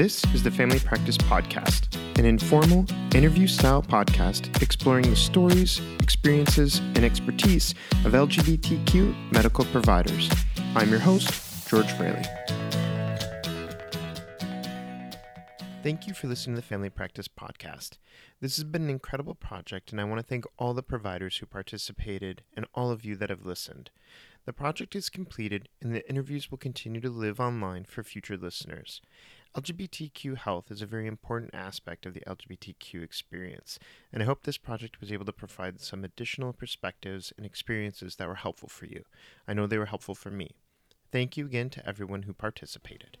This is the Family Practice Podcast, an informal, interview style podcast exploring the stories, experiences, and expertise of LGBTQ medical providers. I'm your host, George Fraley. Thank you for listening to the Family Practice Podcast. This has been an incredible project, and I want to thank all the providers who participated and all of you that have listened. The project is completed, and the interviews will continue to live online for future listeners. LGBTQ health is a very important aspect of the LGBTQ experience, and I hope this project was able to provide some additional perspectives and experiences that were helpful for you. I know they were helpful for me. Thank you again to everyone who participated.